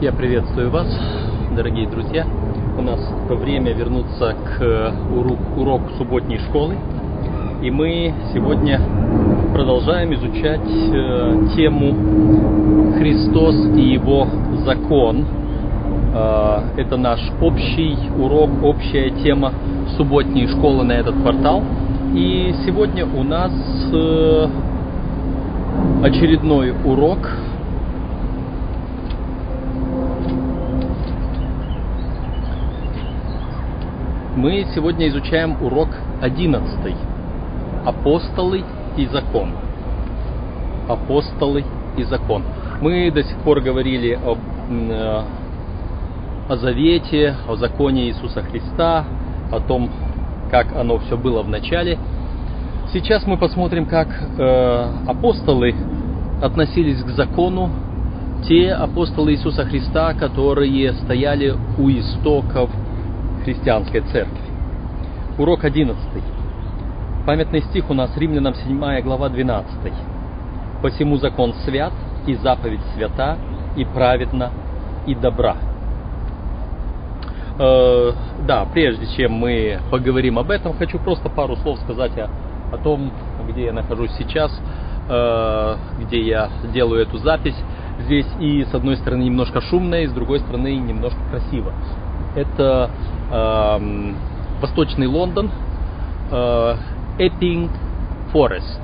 Я приветствую вас, дорогие друзья. У нас время вернуться к уроку субботней школы. И мы сегодня продолжаем изучать э, тему Христос и Его закон. Э, это наш общий урок, общая тема субботней школы на этот квартал. И сегодня у нас э, очередной урок Мы сегодня изучаем урок 11. Апостолы и закон. Апостолы и закон. Мы до сих пор говорили об, э, о завете, о законе Иисуса Христа, о том, как оно все было в начале. Сейчас мы посмотрим, как э, апостолы относились к закону, те апостолы Иисуса Христа, которые стояли у истоков христианской церкви. Урок 11. Памятный стих у нас Римлянам 7 глава 12. «Посему закон свят, и заповедь свята, и праведна, и добра». Э, да, прежде чем мы поговорим об этом, хочу просто пару слов сказать о, о том, где я нахожусь сейчас, э, где я делаю эту запись. Здесь и с одной стороны немножко шумно, и с другой стороны немножко красиво. Это э, восточный Лондон, э, Эппинг Форест.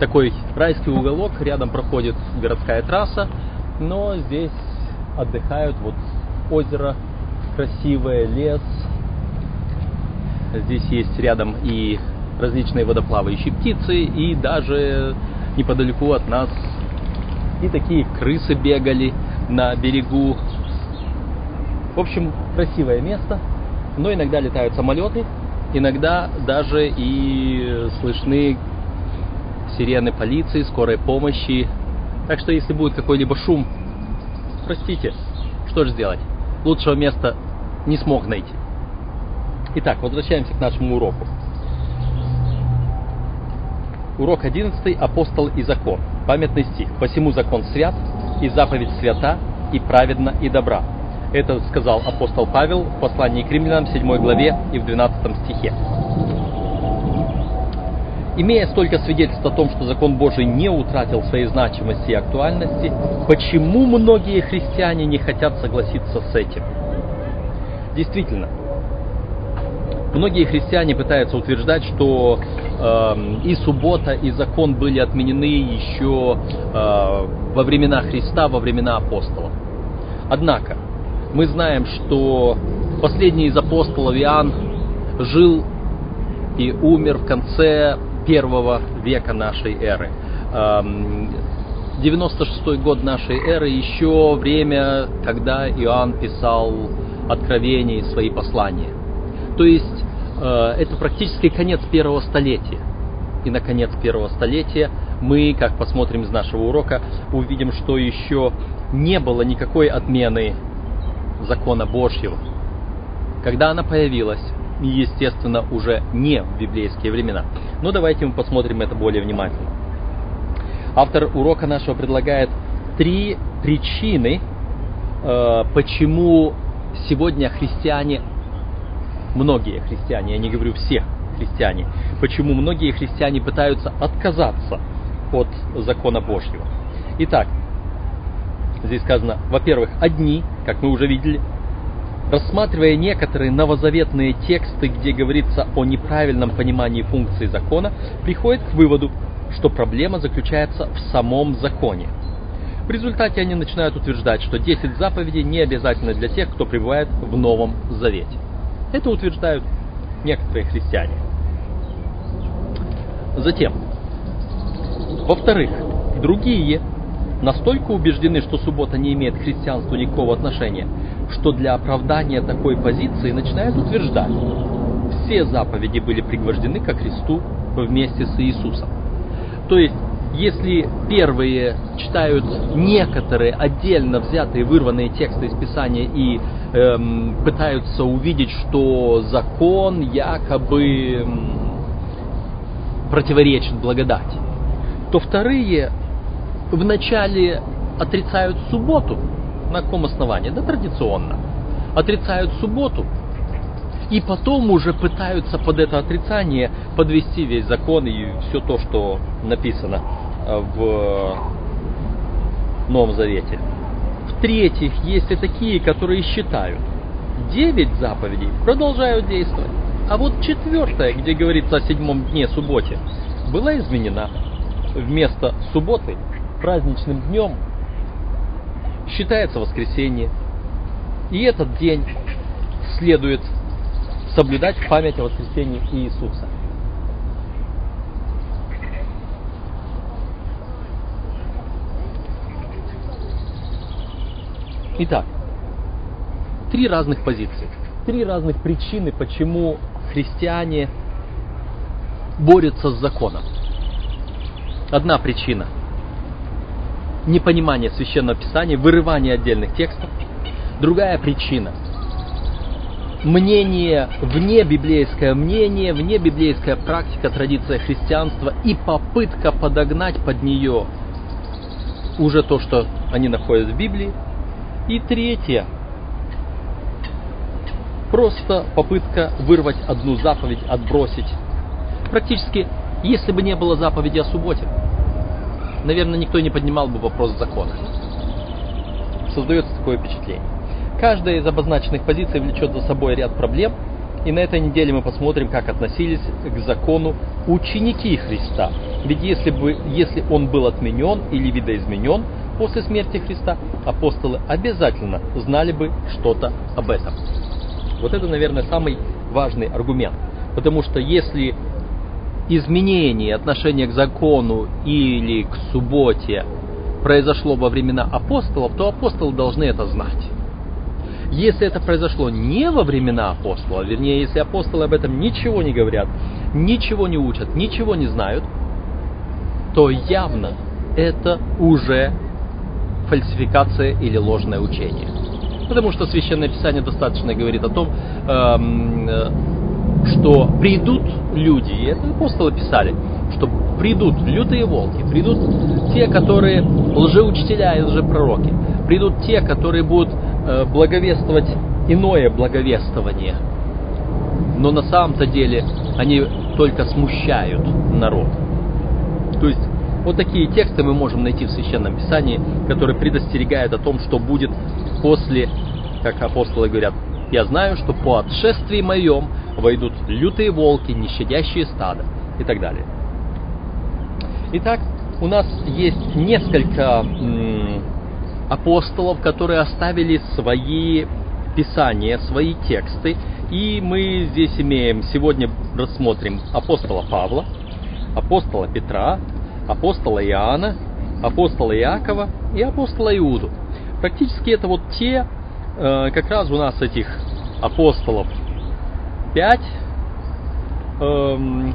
Такой райский уголок, рядом проходит городская трасса, но здесь отдыхают вот озеро красивое, лес. Здесь есть рядом и различные водоплавающие птицы, и даже неподалеку от нас и такие крысы бегали на берегу в общем, красивое место, но иногда летают самолеты, иногда даже и слышны сирены полиции, скорой помощи. Так что если будет какой-либо шум, простите, что же сделать? Лучшего места не смог найти. Итак, возвращаемся к нашему уроку. Урок 11. Апостол и закон. Памятный стих. «Посему закон свят, и заповедь свята, и праведна, и добра, это сказал апостол Павел в послании к римлянам 7 главе и в 12 стихе. Имея столько свидетельств о том, что закон Божий не утратил своей значимости и актуальности, почему многие христиане не хотят согласиться с этим? Действительно, многие христиане пытаются утверждать, что э, и суббота, и закон были отменены еще э, во времена Христа, во времена апостолов. Однако, мы знаем, что последний из апостолов Иоанн жил и умер в конце первого века нашей эры. 96 эм, год нашей эры, еще время, когда Иоанн писал откровения и свои послания. То есть э, это практически конец первого столетия. И на конец первого столетия мы, как посмотрим из нашего урока, увидим, что еще не было никакой отмены закона Божьего. Когда она появилась, естественно, уже не в библейские времена. Но давайте мы посмотрим это более внимательно. Автор урока нашего предлагает три причины, э, почему сегодня христиане, многие христиане, я не говорю все христиане, почему многие христиане пытаются отказаться от закона Божьего. Итак, Здесь сказано, во-первых, одни, как мы уже видели, рассматривая некоторые новозаветные тексты, где говорится о неправильном понимании функции закона, приходят к выводу, что проблема заключается в самом законе. В результате они начинают утверждать, что 10 заповедей не обязательно для тех, кто пребывает в Новом Завете. Это утверждают некоторые христиане. Затем, во-вторых, другие настолько убеждены, что суббота не имеет к христианству никакого отношения, что для оправдания такой позиции начинают утверждать, все заповеди были пригвождены ко Христу вместе с Иисусом. То есть, если первые читают некоторые отдельно взятые вырванные тексты из Писания и эм, пытаются увидеть, что закон якобы эм, противоречит благодати, то вторые вначале отрицают субботу, На каком основании? Да традиционно. Отрицают субботу, и потом уже пытаются под это отрицание подвести весь закон и все то, что написано в Новом Завете. В-третьих, есть и такие, которые считают, девять заповедей продолжают действовать. А вот четвертая, где говорится о седьмом дне субботе, была изменена. Вместо субботы праздничным днем считается воскресенье. И этот день следует соблюдать в память о воскресении Иисуса. Итак, три разных позиции, три разных причины, почему христиане борются с законом. Одна причина – непонимание священного писания, вырывание отдельных текстов. Другая причина – мнение, вне библейское мнение, вне библейская практика, традиция христианства и попытка подогнать под нее уже то, что они находят в Библии – и третье. Просто попытка вырвать одну заповедь, отбросить. Практически, если бы не было заповеди о субботе, наверное, никто не поднимал бы вопрос закона. Создается такое впечатление. Каждая из обозначенных позиций влечет за собой ряд проблем, и на этой неделе мы посмотрим, как относились к закону ученики Христа. Ведь если, бы, если он был отменен или видоизменен, после смерти Христа, апостолы обязательно знали бы что-то об этом. Вот это, наверное, самый важный аргумент. Потому что если изменение отношения к закону или к субботе произошло во времена апостолов, то апостолы должны это знать. Если это произошло не во времена апостола, вернее, если апостолы об этом ничего не говорят, ничего не учат, ничего не знают, то явно это уже фальсификация или ложное учение. Потому что Священное Писание достаточно говорит о том, эм, э, что придут люди, и это апостолы писали, что придут лютые волки, придут те, которые лжеучителя и лжепророки, придут те, которые будут э, благовествовать иное благовествование. Но на самом-то деле они только смущают народ. То есть вот такие тексты мы можем найти в Священном Писании, которые предостерегают о том, что будет после, как апостолы говорят, я знаю, что по отшествии моем войдут лютые волки, нещадящие стада и так далее. Итак, у нас есть несколько апостолов, которые оставили свои писания, свои тексты, и мы здесь имеем, сегодня рассмотрим апостола Павла, апостола Петра, апостола Иоанна, апостола Иакова и апостола Иуду. Практически это вот те, э, как раз у нас этих апостолов пять, эм,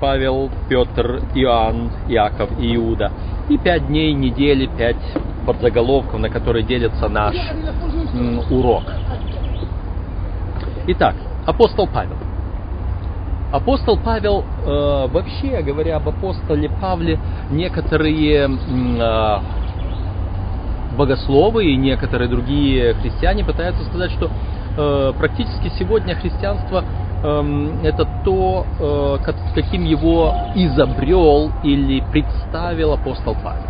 Павел, Петр, Иоанн, Иаков и Иуда. И пять дней, недели, пять подзаголовков, на которые делится наш урок. Итак, апостол Павел – Апостол Павел, э, вообще говоря об апостоле Павле, некоторые э, богословы и некоторые другие христиане пытаются сказать, что э, практически сегодня христианство э, это то, э, каким его изобрел или представил апостол Павел.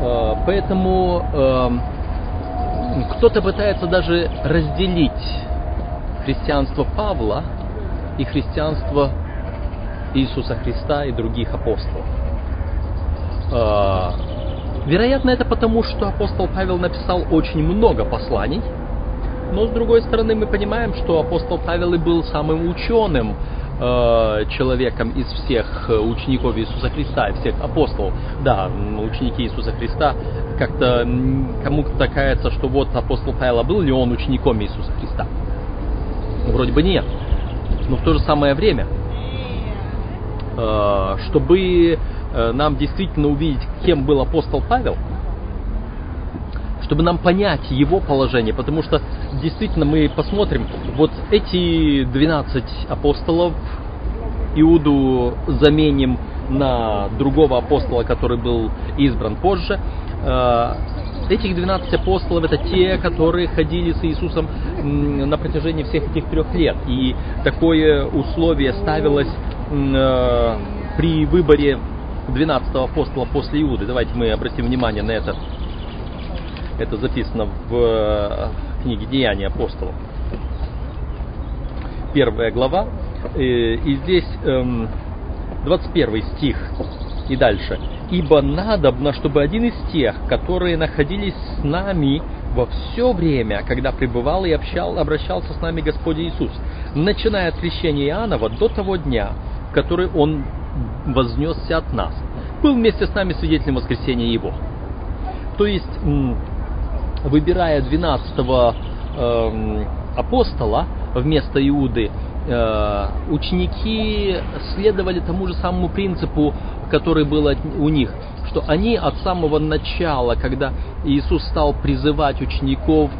Э, поэтому э, кто-то пытается даже разделить христианство Павла и христианство Иисуса Христа и других апостолов. Вероятно, это потому, что апостол Павел написал очень много посланий, но с другой стороны мы понимаем, что апостол Павел и был самым ученым а, человеком из всех учеников Иисуса Христа, и всех апостолов. Да, ученики Иисуса Христа, как-то кому-то кажется, что вот апостол Павел, а был ли он учеником Иисуса Христа? Вроде бы нет. Но в то же самое время, э, чтобы э, нам действительно увидеть, кем был апостол Павел, чтобы нам понять его положение, потому что действительно мы посмотрим, вот эти 12 апостолов, Иуду заменим на другого апостола, который был избран позже, э, Этих 12 апостолов это те, которые ходили с Иисусом на протяжении всех этих трех лет. И такое условие ставилось э, при выборе 12 апостола после Иуды. Давайте мы обратим внимание на это. Это записано в э, книге Деяния апостолов. Первая глава. Э, и здесь 21 эм, стих и дальше. «Ибо надобно, чтобы один из тех, которые находились с нами во все время, когда пребывал и общал, обращался с нами Господь Иисус, начиная от крещения Иоаннова до того дня, который Он вознесся от нас, был вместе с нами свидетелем воскресения Его». То есть, выбирая 12 эм, апостола вместо Иуды, Э, ученики следовали тому же самому принципу, который был у них, что они от самого начала, когда Иисус стал призывать учеников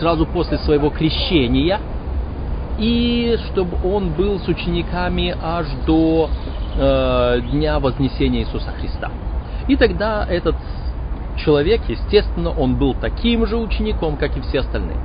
сразу после своего крещения, и чтобы он был с учениками аж до э, дня вознесения Иисуса Христа. И тогда этот человек, естественно, он был таким же учеником, как и все остальные.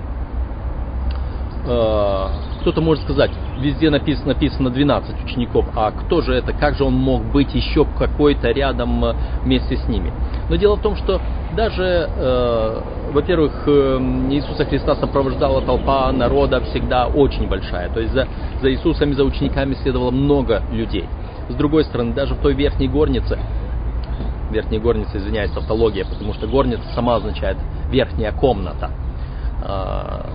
Э, кто-то может сказать, везде написано, написано 12 учеников, а кто же это, как же он мог быть еще какой-то рядом э, вместе с ними? Но дело в том, что даже, э, во-первых, Иисуса Христа сопровождала толпа народа всегда очень большая, то есть за, за Иисусом и за учениками следовало много людей. С другой стороны, даже в той верхней горнице, верхней горнице, извиняюсь, тавтология, потому что горница сама означает верхняя комната, а,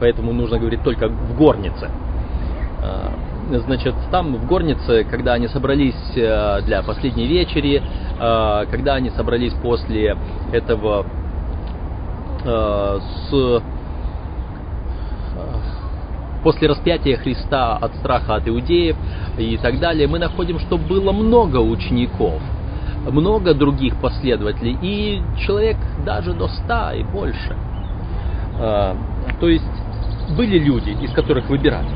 поэтому нужно говорить только в горнице. А, значит, там в горнице, когда они собрались э, для последней вечери, а, когда они собрались после этого э, с после распятия Христа от страха от иудеев и так далее, мы находим, что было много учеников, много других последователей, и человек даже до ста и больше. А, то есть были люди, из которых выбирать.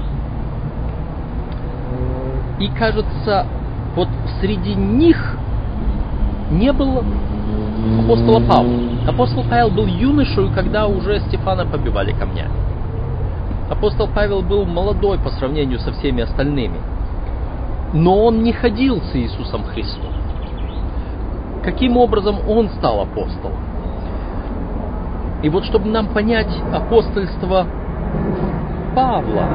И кажется, вот среди них не было апостола Павла. Апостол Павел был юношей, когда уже Стефана побивали камнями. Апостол Павел был молодой по сравнению со всеми остальными. Но он не ходил с Иисусом Христом. Каким образом он стал апостолом? И вот чтобы нам понять апостольство Павла.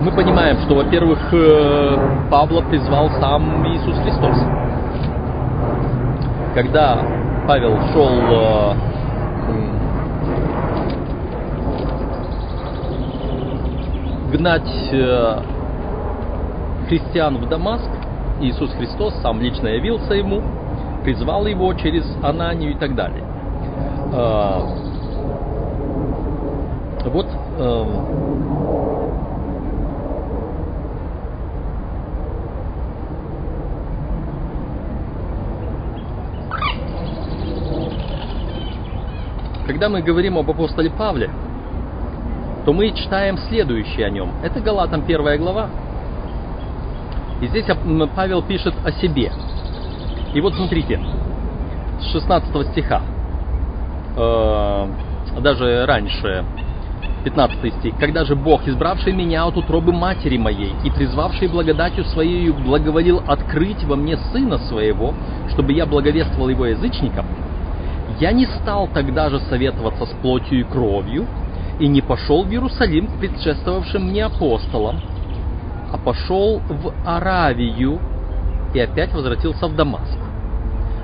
Мы понимаем, что, во-первых, э, Павла призвал сам Иисус Христос. Когда Павел шел э, гнать э, христиан в Дамаск, Иисус Христос сам лично явился ему, призвал его через Ананию и так далее. Вот эм, когда мы говорим об апостоле Павле, то мы читаем следующее о нем. Это Галатам первая глава. И здесь Павел пишет о себе. И вот смотрите, с 16 стиха, э, даже раньше, 15 стих. «Когда же Бог, избравший меня от утробы матери моей и призвавший благодатью Своей, благоволил открыть во мне Сына Своего, чтобы я благовествовал Его язычникам, я не стал тогда же советоваться с плотью и кровью, и не пошел в Иерусалим к предшествовавшим мне апостолам, а пошел в Аравию и опять возвратился в Дамаск.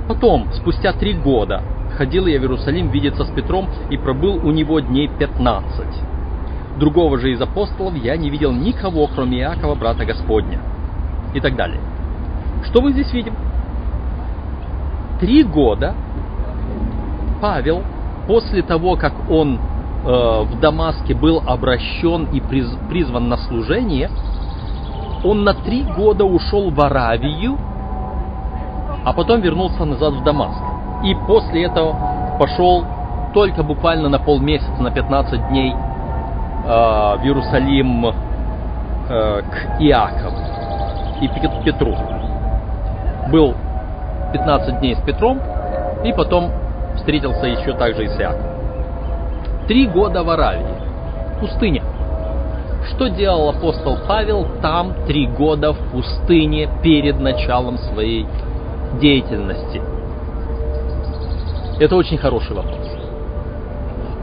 Потом, спустя три года, ходил я в Иерусалим видеться с Петром и пробыл у него дней пятнадцать. Другого же из апостолов я не видел никого, кроме Иакова, брата Господня. И так далее. Что мы здесь видим? Три года Павел, после того, как он в Дамаске был обращен и приз, призван на служение, он на три года ушел в Аравию, а потом вернулся назад в Дамаск. И после этого пошел только буквально на полмесяца, на 15 дней Э, в Иерусалим э, к Иакову и Петру. Был 15 дней с Петром, и потом встретился еще также и с Иаковом. Три года в Аравии, пустыня. Что делал апостол Павел там три года в пустыне перед началом своей деятельности? Это очень хороший вопрос.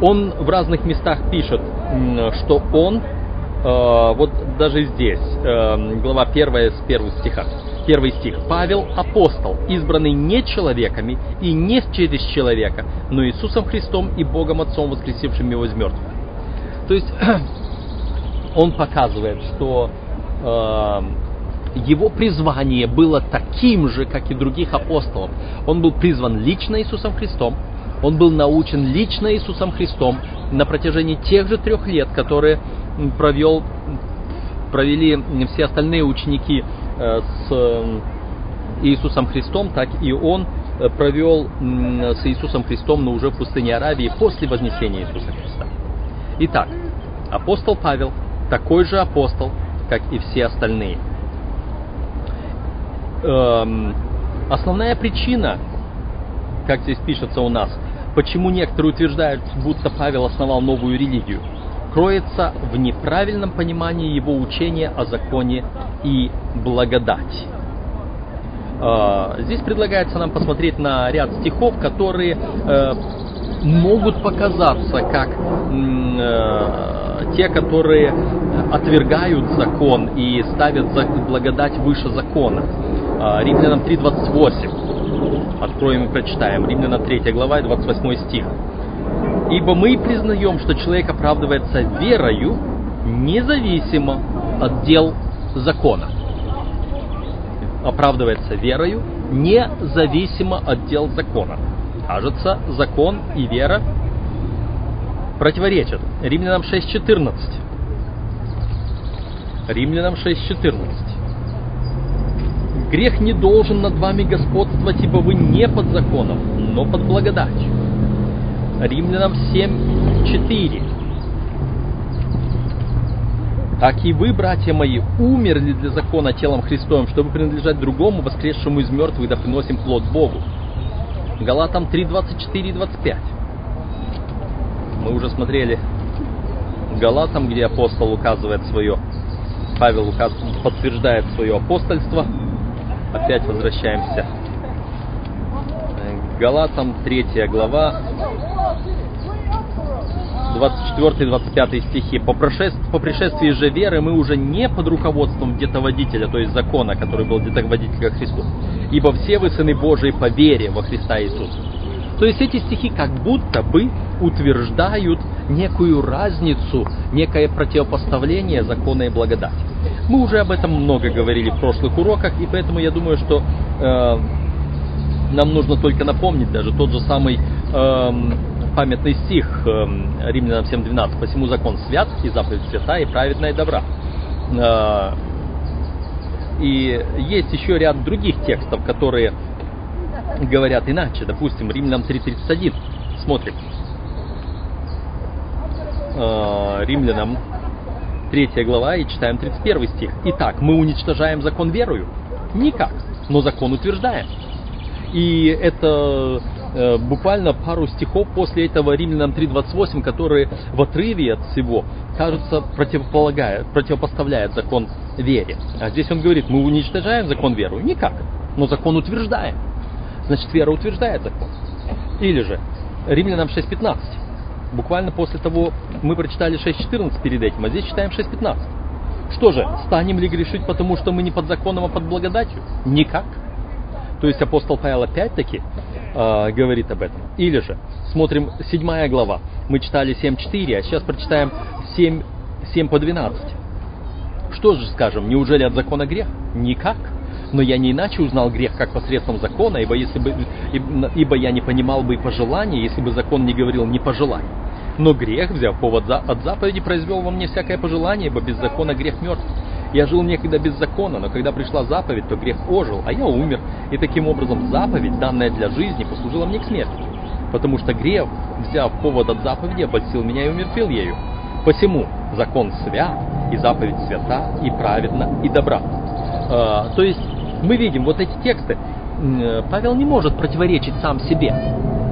Он в разных местах пишет, что он, вот даже здесь, э, глава 1 с 1 стиха, первый стих. Павел апостол, избранный не человеками и не через человека, но Иисусом Христом и Богом Отцом, воскресившим его из мертвых. То есть он показывает, что э, его призвание было таким же, как и других апостолов. Он был призван лично Иисусом Христом, он был научен лично Иисусом Христом на протяжении тех же трех лет, которые провел, провели все остальные ученики э, с Иисусом Христом, так и он э, провел с Иисусом Христом, но уже в пустыне Аравии после вознесения Иисуса Христа. Итак, апостол Павел такой же апостол, как и все остальные. Эм, основная причина, как здесь пишется у нас, почему некоторые утверждают, будто Павел основал новую религию, кроется в неправильном понимании его учения о законе и благодати. Э, здесь предлагается нам посмотреть на ряд стихов, которые э, могут показаться как э, те, которые отвергают закон и ставят благодать выше закона. Э, Римлянам 3.28. Откроем и прочитаем. Римлянам 3 глава 28 стих. Ибо мы признаем, что человек оправдывается верою, независимо от дел закона. Оправдывается верою, независимо от дел закона. Кажется, закон и вера противоречат. Римлянам 6.14. Римлянам 6.14. Грех не должен над вами господствовать, ибо вы не под законом, но под благодатью. Римлянам 7.4. Так и вы, братья мои, умерли для закона телом Христовым, чтобы принадлежать другому, воскресшему из мертвых, да приносим плод Богу. Галатам 3, 24 и 25. Мы уже смотрели Галатам, где апостол указывает свое, Павел указывает, подтверждает свое апостольство. Опять возвращаемся Галатам, 3 глава, 24-25 стихи. По, прошествии, по пришествии же веры мы уже не под руководством детоводителя, то есть закона, который был детоводитель ко Христу. Ибо все вы сыны Божии по вере во Христа Иисуса. То есть эти стихи как будто бы утверждают некую разницу, некое противопоставление закона и благодати. Мы уже об этом много говорили в прошлых уроках, и поэтому я думаю, что э, нам нужно только напомнить даже тот же самый э, памятный стих э, Римлянам 7.12. «Посему закон свят, и заповедь свята, и праведная, добра». Э, и есть еще ряд других текстов, которые говорят иначе. Допустим, Римлянам 3.31. Смотрим. Э, Римлянам 3 глава и читаем 31 стих. Итак, мы уничтожаем закон верою? Никак, но закон утверждаем. И это Э, буквально пару стихов после этого Римлянам 3.28, которые в отрыве от всего, кажется, противополагает, противопоставляет закон вере. А здесь он говорит, мы уничтожаем закон веру? Никак, но закон утверждаем. Значит, вера утверждает закон. Или же Римлянам 6.15. Буквально после того мы прочитали 6.14 перед этим, а здесь читаем 6.15. Что же, станем ли грешить, потому что мы не под законом, а под благодатью? Никак. То есть апостол Павел опять-таки э, говорит об этом. Или же, смотрим 7 глава, мы читали 7.4, а сейчас прочитаем 7, 7 по 12. Что же скажем, неужели от закона грех? Никак. Но я не иначе узнал грех, как посредством закона, ибо, если бы, ибо я не понимал бы и пожелания, если бы закон не говорил «не пожелай». Но грех, взяв повод за, от заповеди, произвел во мне всякое пожелание, ибо без закона грех мертв. Я жил некогда без закона, но когда пришла заповедь, то грех ожил, а я умер. И таким образом заповедь, данная для жизни, послужила мне к смерти. Потому что грех, взяв повод от заповеди, обольстил меня и умертвил ею. Посему закон свят, и заповедь свята, и праведна, и добра. А, то есть мы видим вот эти тексты, Павел не может противоречить сам себе.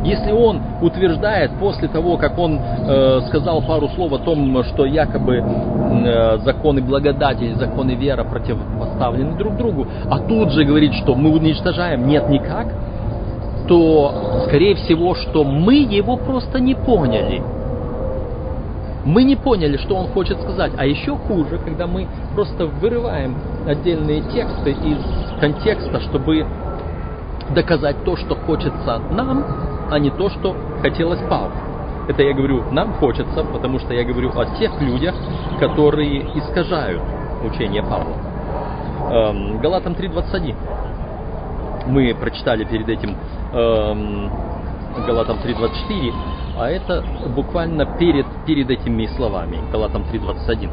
Если он утверждает после того, как он э, сказал пару слов о том, что якобы э, законы благодати или законы вера противопоставлены друг другу, а тут же говорит, что мы уничтожаем, нет никак, то скорее всего, что мы его просто не поняли. Мы не поняли, что он хочет сказать. А еще хуже, когда мы просто вырываем отдельные тексты из контекста, чтобы доказать то, что хочется нам, а не то, что хотелось Павлу. Это я говорю, нам хочется, потому что я говорю о тех людях, которые искажают учение Павла. Эм, Галатам 3.21. Мы прочитали перед этим эм, Галатам 3.24, а это буквально перед, перед этими словами, Галатам 3.21.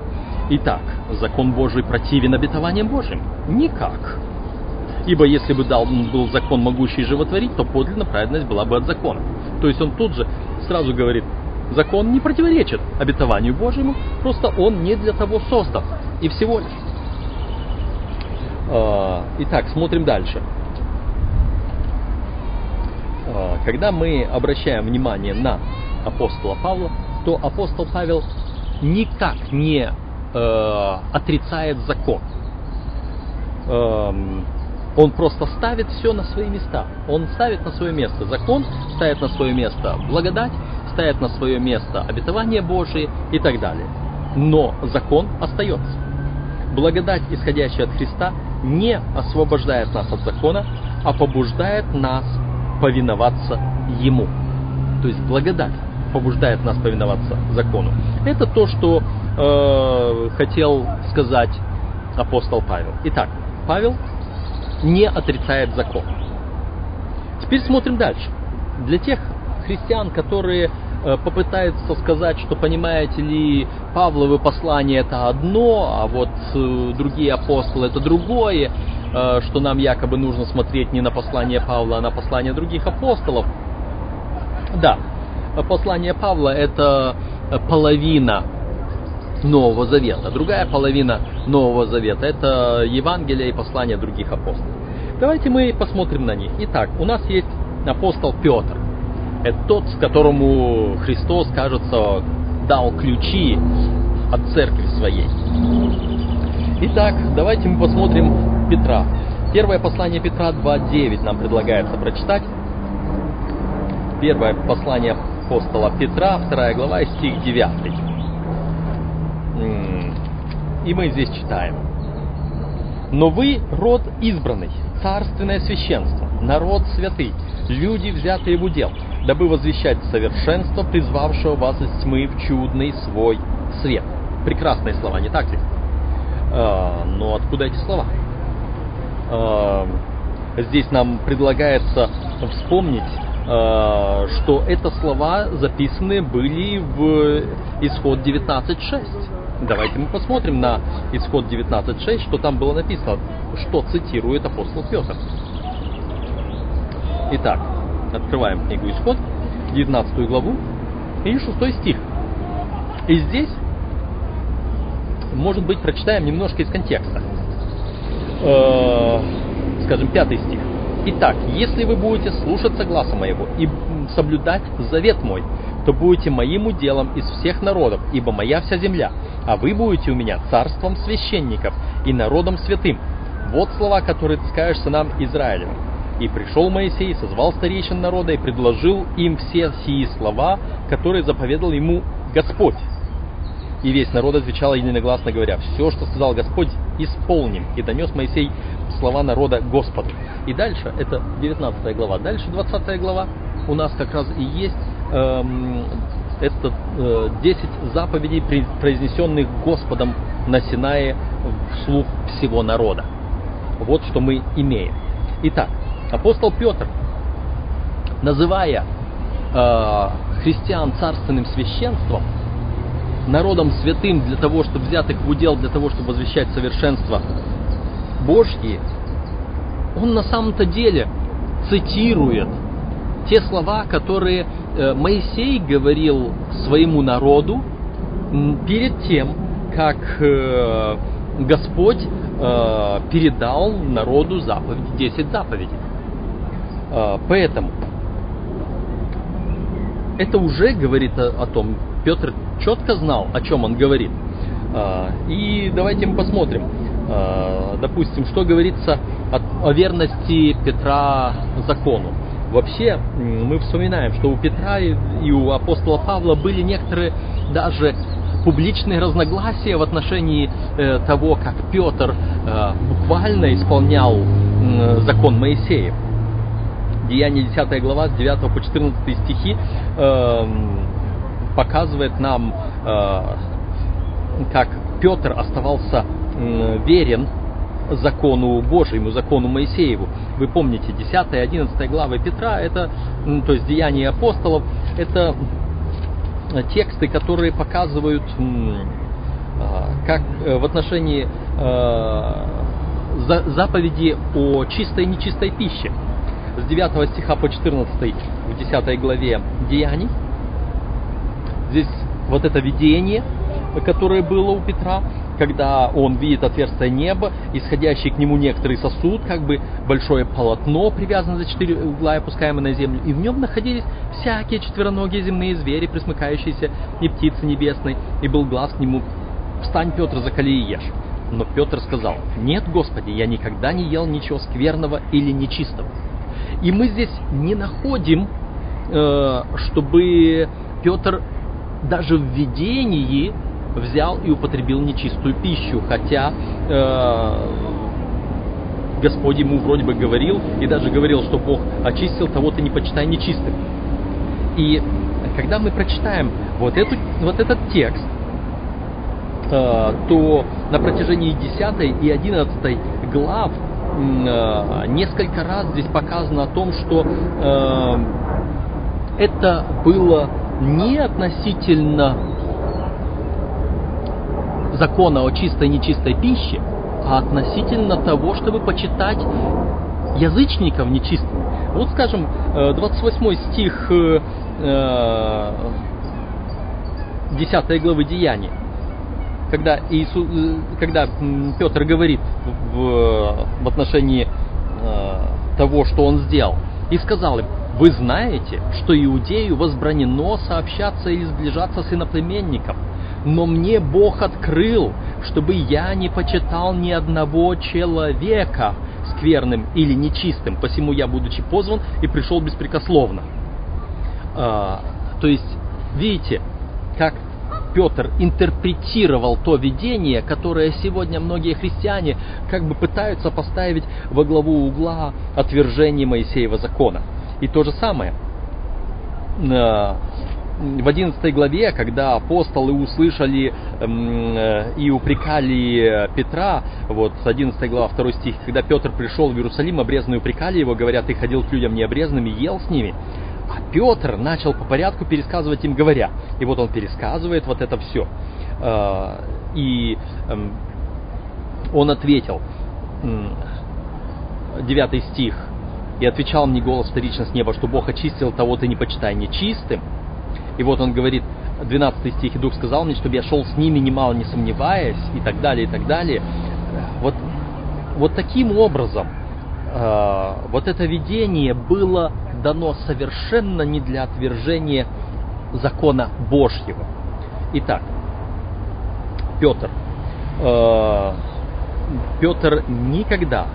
Итак, закон Божий противен обетованиям Божьим? Никак. Ибо если бы дал был закон могущий животворить, то подлинно праведность была бы от закона. То есть он тут же сразу говорит, закон не противоречит обетованию Божьему, просто он не для того создан. И всего лишь. А, итак, смотрим дальше. А, когда мы обращаем внимание на апостола Павла, то апостол Павел никак не э, отрицает закон. Эм, он просто ставит все на свои места. Он ставит на свое место закон, ставит на свое место благодать, ставит на свое место обетование Божие и так далее. Но закон остается. Благодать, исходящая от Христа, не освобождает нас от закона, а побуждает нас повиноваться Ему. То есть благодать побуждает нас повиноваться закону. Это то, что э, хотел сказать апостол Павел. Итак, Павел не отрицает закон. Теперь смотрим дальше. Для тех христиан, которые э, попытаются сказать, что, понимаете ли, Павловы послания это одно, а вот э, другие апостолы это другое, э, что нам якобы нужно смотреть не на послание Павла, а на послание других апостолов. Да, послание Павла это половина Нового Завета. Другая половина Нового Завета – это Евангелие и послания других апостолов. Давайте мы посмотрим на них. Итак, у нас есть апостол Петр. Это тот, с которому Христос, кажется, дал ключи от церкви своей. Итак, давайте мы посмотрим Петра. Первое послание Петра 2.9 нам предлагается прочитать. Первое послание апостола Петра, вторая глава, стих 9. И мы здесь читаем. Но вы род избранный, царственное священство, народ святый, люди, взятые в удел, дабы возвещать совершенство, призвавшего вас из тьмы в чудный свой свет. Прекрасные слова, не так ли? А, но откуда эти слова? А, здесь нам предлагается вспомнить, а, что это слова записаны были в исход 19.6. Давайте мы посмотрим на исход 19.6, что там было написано, что цитирует апостол Петр. Итак, открываем книгу Исход, 19 главу и 6 стих. И здесь, может быть, прочитаем немножко из контекста. Э, скажем, 5 стих. Итак, если вы будете слушаться гласа моего и соблюдать завет мой, то будете моим уделом из всех народов, ибо моя вся земля – а вы будете у меня царством священников и народом святым. Вот слова, которые ты скажешь сынам Израилевым. И пришел Моисей, созвал старейшин народа и предложил им все сии слова, которые заповедал ему Господь. И весь народ отвечал единогласно говоря, все, что сказал Господь, исполним. И донес Моисей слова народа Господу. И дальше, это 19 глава, дальше 20 глава у нас как раз и есть эм, это э, 10 заповедей, произнесенных Господом на Синае вслух всего народа. Вот что мы имеем. Итак, апостол Петр, называя э, христиан царственным священством, народом святым для того, чтобы взять их в удел, для того, чтобы возвещать совершенство Божье, он на самом-то деле цитирует те слова, которые Э, Моисей говорил своему народу перед тем, как э, Господь э, передал народу заповеди, 10 заповедей. Поэтому это уже говорит о, том, Петр четко знал, о чем он говорит. И давайте мы посмотрим, допустим, что говорится о верности Петра закону. Вообще, мы вспоминаем, что у Петра и у апостола Павла были некоторые даже публичные разногласия в отношении э, того, как Петр э, буквально исполнял закон Моисеев. Деяние 10 глава с 9 по 14 стихи э, показывает нам, как Петр оставался верен закону Божьему, закону Моисееву. Вы помните, 10 и 11 главы Петра, это, то есть Деяния апостолов, это тексты, которые показывают, а, как э, в отношении э, заповеди о чистой и нечистой пище. С 9 стиха по 14 в 10 главе Деяний. Здесь вот это видение, которое было у Петра, когда он видит отверстие неба, исходящий к нему некоторый сосуд, как бы большое полотно, привязанное за четыре угла и опускаемое на землю, и в нем находились всякие четвероногие земные звери, присмыкающиеся, и птицы небесные, и был глаз к нему «Встань, Петр, закали и ешь». Но Петр сказал, «Нет, Господи, я никогда не ел ничего скверного или нечистого». И мы здесь не находим, э, чтобы Петр даже в видении взял и употребил нечистую пищу, хотя э, Господь ему вроде бы говорил, и даже говорил, что Бог очистил того, ты не почитай нечистым. И когда мы прочитаем вот, эту, вот этот текст, э, то на протяжении 10 и 11 глав э, несколько раз здесь показано о том, что э, это было не относительно закона о чистой и нечистой пище, а относительно того, чтобы почитать язычников нечистыми. Вот, скажем, 28 э, стих 10 э, главы Деяния, когда, Иисус, э, когда Петр говорит в, в отношении того, что он сделал, и сказал им, вы знаете, что иудею возбранено сообщаться или сближаться с иноплеменником – но мне Бог открыл, чтобы я не почитал ни одного человека скверным или нечистым, посему я, будучи позван, и пришел беспрекословно. А, то есть, видите, как Петр интерпретировал то видение, которое сегодня многие христиане как бы пытаются поставить во главу угла отвержения Моисеева закона. И то же самое а, в 11 главе, когда апостолы услышали э, и упрекали Петра, вот 11 глава, 2 стих, когда Петр пришел в Иерусалим, обрезанные упрекали его, говорят, ты ходил к людям необрезанным и ел с ними. А Петр начал по порядку пересказывать им, говоря. И вот он пересказывает вот это все. Э, и эм, он ответил, 9 стих, и отвечал мне голос вторично с неба, что Бог очистил того ты не почитай нечистым, и вот он говорит, 12 стих, и Дух сказал мне, чтобы я шел с ними, немало не сомневаясь, и так далее, и так далее. Вот, вот таким образом э, вот это видение было дано совершенно не для отвержения закона Божьего. Итак, Петр. Э, Петр никогда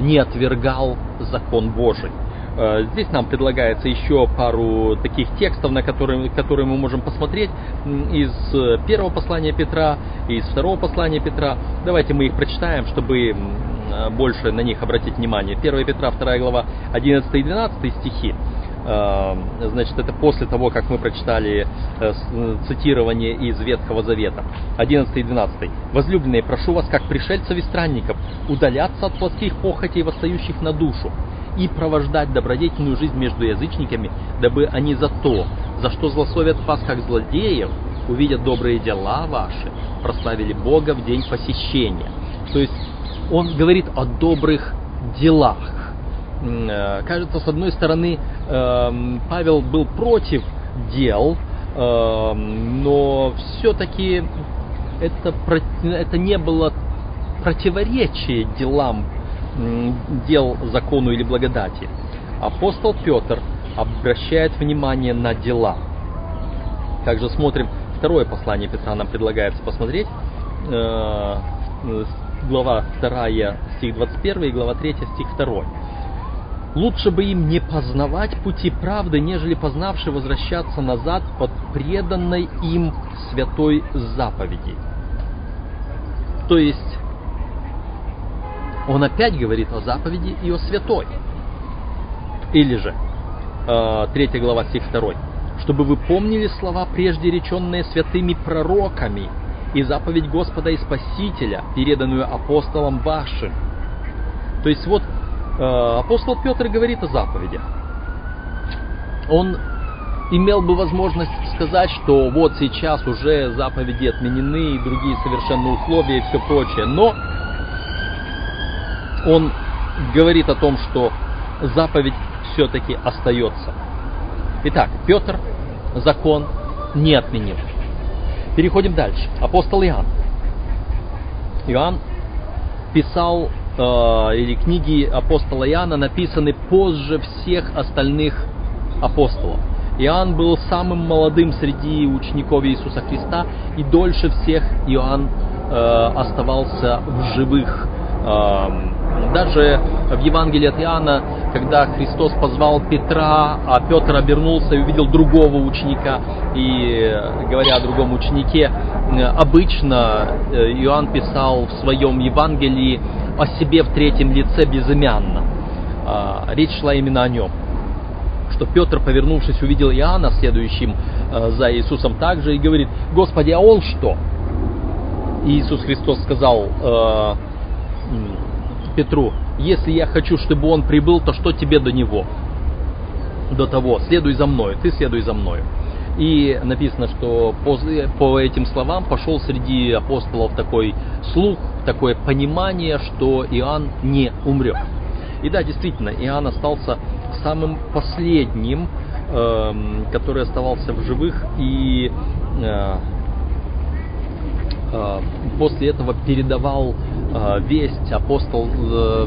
не отвергал закон Божий. Э, здесь нам предлагается еще пару таких текстов, на которые, которые мы можем посмотреть из первого послания Петра из второго послания Петра. Давайте мы их прочитаем, чтобы больше на них обратить внимание. 1 Петра, 2 глава, 11 и 12 стихи. Э, значит, это после того, как мы прочитали э, цитирование из Ветхого Завета. 11 и 12. «Возлюбленные, прошу вас, как пришельцев и странников, удаляться от плотских похотей, восстающих на душу, и провождать добродетельную жизнь между язычниками, дабы они за то, за что злословят вас как злодеев, увидят добрые дела ваши, прославили Бога в день посещения. То есть он говорит о добрых делах. Э, кажется, с одной стороны, эм, Павел был против дел, эм, но все-таки это, это не было противоречие делам дел закону или благодати. Апостол Петр обращает внимание на дела. Также смотрим второе послание Петра, нам предлагается посмотреть. Э, глава 2, стих 21 и глава 3, стих 2. Лучше бы им не познавать пути правды, нежели познавши возвращаться назад под преданной им святой заповеди. То есть, он опять говорит о заповеди и о святой. Или же, 3 э, глава, стих 2. «Чтобы вы помнили слова, прежде реченные святыми пророками, и заповедь Господа и Спасителя, переданную апостолам вашим». То есть вот Э, апостол Петр говорит о заповедях. Он имел бы возможность сказать, что вот сейчас уже заповеди отменены и другие совершенно условия и все прочее. Но он говорит о том, что заповедь все-таки остается. Итак, Петр закон не отменил. Переходим дальше. Апостол Иоанн. Иоанн писал Э, или книги апостола Иоанна написаны позже всех остальных апостолов. Иоанн был самым молодым среди учеников Иисуса Христа, и дольше всех Иоанн э, оставался в живых. Э, даже в Евангелии от Иоанна, когда Христос позвал Петра, а Петр обернулся и увидел другого ученика, и говоря о другом ученике, обычно э, Иоанн писал в своем Евангелии о себе в третьем лице безымянно. А, речь шла именно о нем. Что Петр, повернувшись, увидел Иоанна, следующим э, за Иисусом также, и говорит, Господи, а он что? И Иисус Христос сказал э, Петру, если я хочу, чтобы он прибыл, то что тебе до него? До того, следуй за мною, ты следуй за мною. И написано, что по, по этим словам пошел среди апостолов такой слух, такое понимание, что Иоанн не умрет. И да, действительно, Иоанн остался самым последним, э, который оставался в живых и э, э, после этого передавал весть апостол э,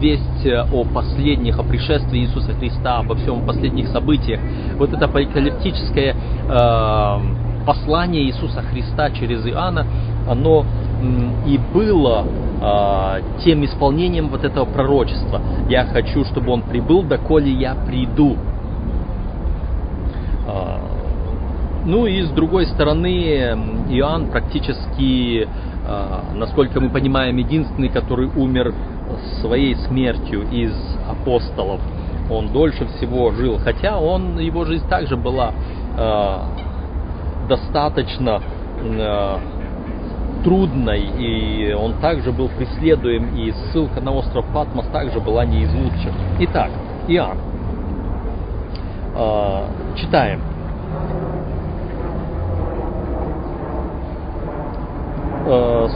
весть э, о последних, о пришествии Иисуса Христа, обо всем последних событиях. Вот это апокалиптическое э, послание Иисуса Христа через Иоанна, оно и было э, тем исполнением вот этого пророчества. Я хочу, чтобы он прибыл, доколе я приду. Э, ну и с другой стороны, Иоанн практически, э, насколько мы понимаем, единственный, который умер своей смертью из апостолов. Он дольше всего жил, хотя он, его жизнь также была э, достаточно э, трудной, и он также был преследуем, и ссылка на остров Патмос также была не из лучших. Итак, Иоанн. Э, читаем.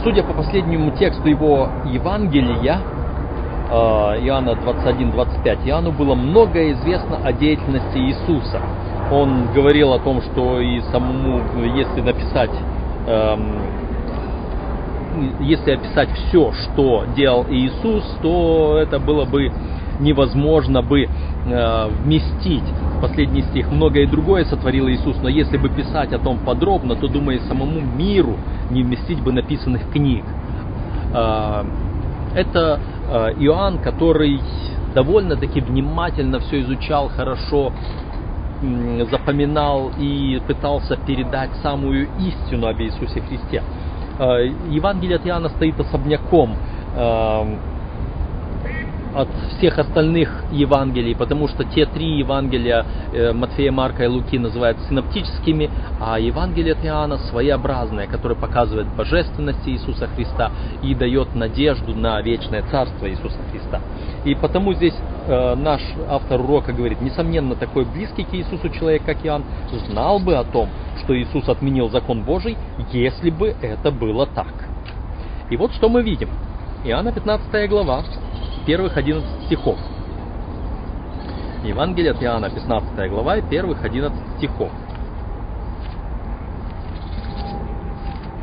Судя по последнему тексту его Евангелия, Э, Иоанна 21-25, Иоанну было многое известно о деятельности Иисуса. Он говорил о том, что и самому, если написать, эм, если описать все, что делал Иисус, то это было бы невозможно бы э, вместить. Последний стих. Многое другое сотворил Иисус, но если бы писать о том подробно, то, думаю, самому миру не вместить бы написанных книг. Э, это Э, Иоанн, который довольно-таки внимательно все изучал, хорошо запоминал и пытался передать самую истину об Иисусе Христе. Э, Евангелие от Иоанна стоит особняком эм, от всех остальных Евангелий, потому что те три Евангелия э, Матфея, Марка и Луки называют синоптическими, а Евангелие от Иоанна своеобразное, которое показывает божественность Иисуса Христа и дает надежду на вечное царство Иисуса Христа. И потому здесь э, наш автор урока говорит, несомненно, такой близкий к Иисусу человек, как Иоанн, знал бы о том, что Иисус отменил закон Божий, если бы это было так. И вот что мы видим. Иоанна 15 глава, первых 11 стихов. Евангелие от Иоанна, 15 глава, первых 11 стихов.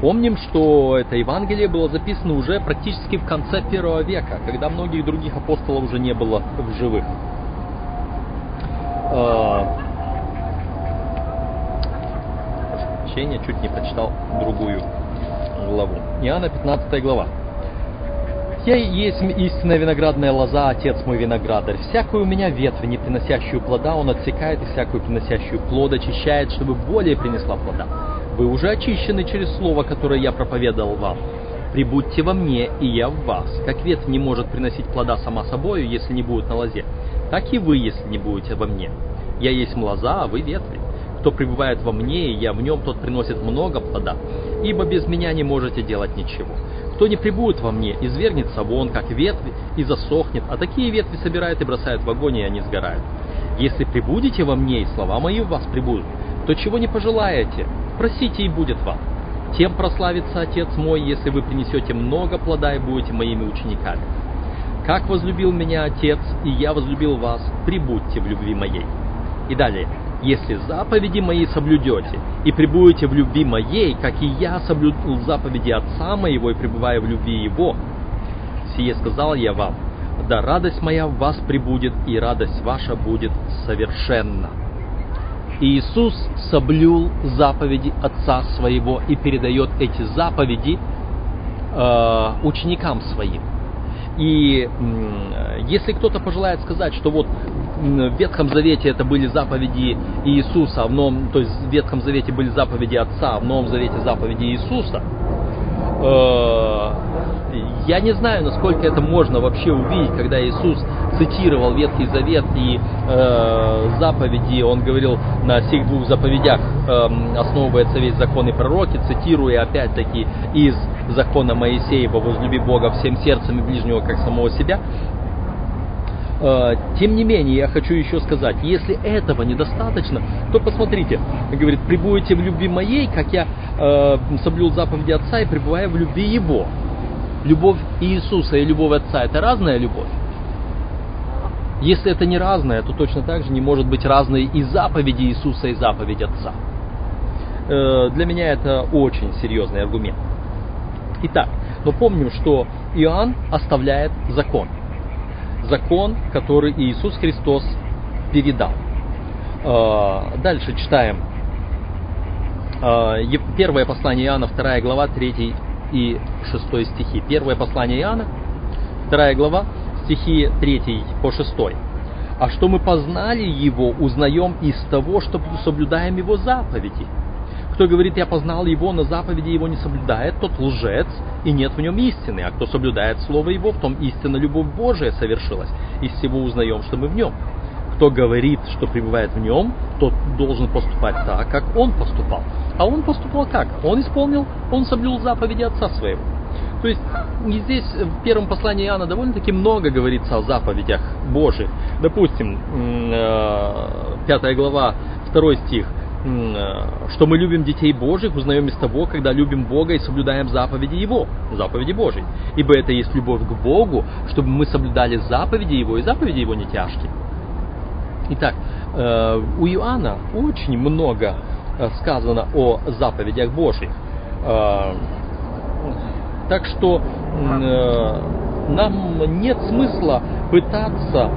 Помним, что это Евангелие было записано уже практически в конце первого века, когда многих других апостолов уже не было в живых. А, прощения, чуть не прочитал другую главу. Иоанна 15 глава. «Я есть истинная виноградная лоза, Отец мой виноградарь. Всякую у меня ветвь, не приносящую плода, Он отсекает, и всякую приносящую плод очищает, чтобы более принесла плода. Вы уже очищены через слово, которое я проповедовал вам. Прибудьте во мне, и я в вас. Как ветвь не может приносить плода сама собою, если не будет на лозе, так и вы, если не будете во мне. Я есть лоза, а вы ветви. Кто пребывает во мне, и я в нем, тот приносит много плода, ибо без меня не можете делать ничего. Кто не прибудет во мне, извергнется вон, как ветви, и засохнет, а такие ветви собирают и бросают в огонь, и они сгорают. Если прибудете во мне, и слова мои в вас прибудут, то чего не пожелаете, просите, и будет вам. Тем прославится Отец мой, если вы принесете много плода и будете моими учениками. Как возлюбил меня Отец, и я возлюбил вас, прибудьте в любви моей. И далее. Если заповеди мои соблюдете и пребудете в любви моей, как и я соблюдал заповеди Отца моего и пребываю в любви Его, сие сказал я вам, да радость моя в вас прибудет, и радость ваша будет совершенна. Иисус соблюл заповеди Отца Своего и передает эти заповеди э, ученикам Своим. И если кто-то пожелает сказать, что вот в Ветхом Завете это были заповеди Иисуса, а в Новом, то есть в Ветхом Завете были заповеди Отца, а в Новом Завете заповеди Иисуса, э, я не знаю, насколько это можно вообще увидеть, когда Иисус цитировал Ветхий Завет и э, заповеди, он говорил на сих двух заповедях э, основывается весь закон и пророки, цитируя опять-таки из закона Моисеева «Возлюби Бога всем сердцем и ближнего, как самого себя», э, тем не менее, я хочу еще сказать, если этого недостаточно, то посмотрите, говорит, прибудете в любви моей, как я э, соблюл заповеди Отца и пребываю в любви Его любовь Иисуса и любовь Отца – это разная любовь? Если это не разное, то точно так же не может быть разной и заповеди Иисуса, и заповедь Отца. Э, для меня это очень серьезный аргумент. Итак, но помним, что Иоанн оставляет закон. Закон, который Иисус Христос передал. Э, дальше читаем. Э, первое послание Иоанна, 2 глава, 3 и 6 стихи. Первое послание Иоанна, 2 глава, стихи 3 по 6. А что мы познали Его, узнаем из того, что соблюдаем Его заповеди. Кто говорит, я познал Его, но заповеди Его не соблюдает, тот лжец, и нет в нем истины. А кто соблюдает Слово Его, в том истинно любовь Божия совершилась. Из всего узнаем, что мы в нем. Кто говорит, что пребывает в нем, тот должен поступать так, как он поступал. А он поступал как? Он исполнил, он соблюл заповеди отца своего. То есть здесь в первом послании Иоанна довольно-таки много говорится о заповедях Божьих. Допустим, э, пятая глава, второй стих э, что мы любим детей Божьих, узнаем из того, когда любим Бога и соблюдаем заповеди Его, заповеди Божьи. Ибо это есть любовь к Богу, чтобы мы соблюдали заповеди Его, и заповеди Его не тяжкие. Итак, э, у Иоанна очень много Э, сказано о заповедях Божьих. Э, так что э, нам нет смысла пытаться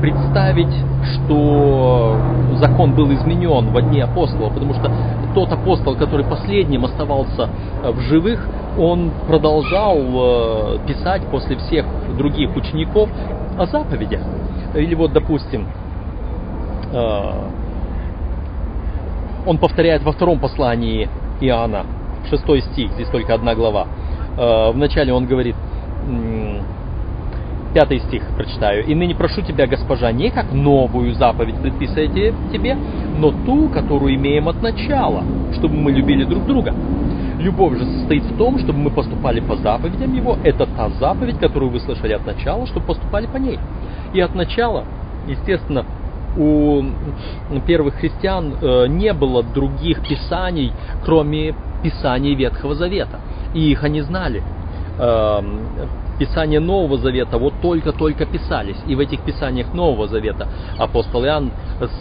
представить, что закон был изменен в дни апостола, потому что тот апостол, который последним оставался в живых, он продолжал писать после всех других учеников о заповедях. Или вот, допустим, он повторяет во втором послании Иоанна, 6 стих, здесь только одна глава. Э, вначале он говорит, пятый стих прочитаю. «И ныне прошу тебя, госпожа, не как новую заповедь предписывайте тебе, но ту, которую имеем от начала, чтобы мы любили друг друга. Любовь же состоит в том, чтобы мы поступали по заповедям Его. Это та заповедь, которую вы слышали от начала, чтобы поступали по ней. И от начала, естественно, у первых христиан э, не было других писаний, кроме писаний Ветхого Завета. И их они знали. Эм, Писания Нового Завета вот только-только писались. И в этих писаниях Нового Завета апостол Иоанн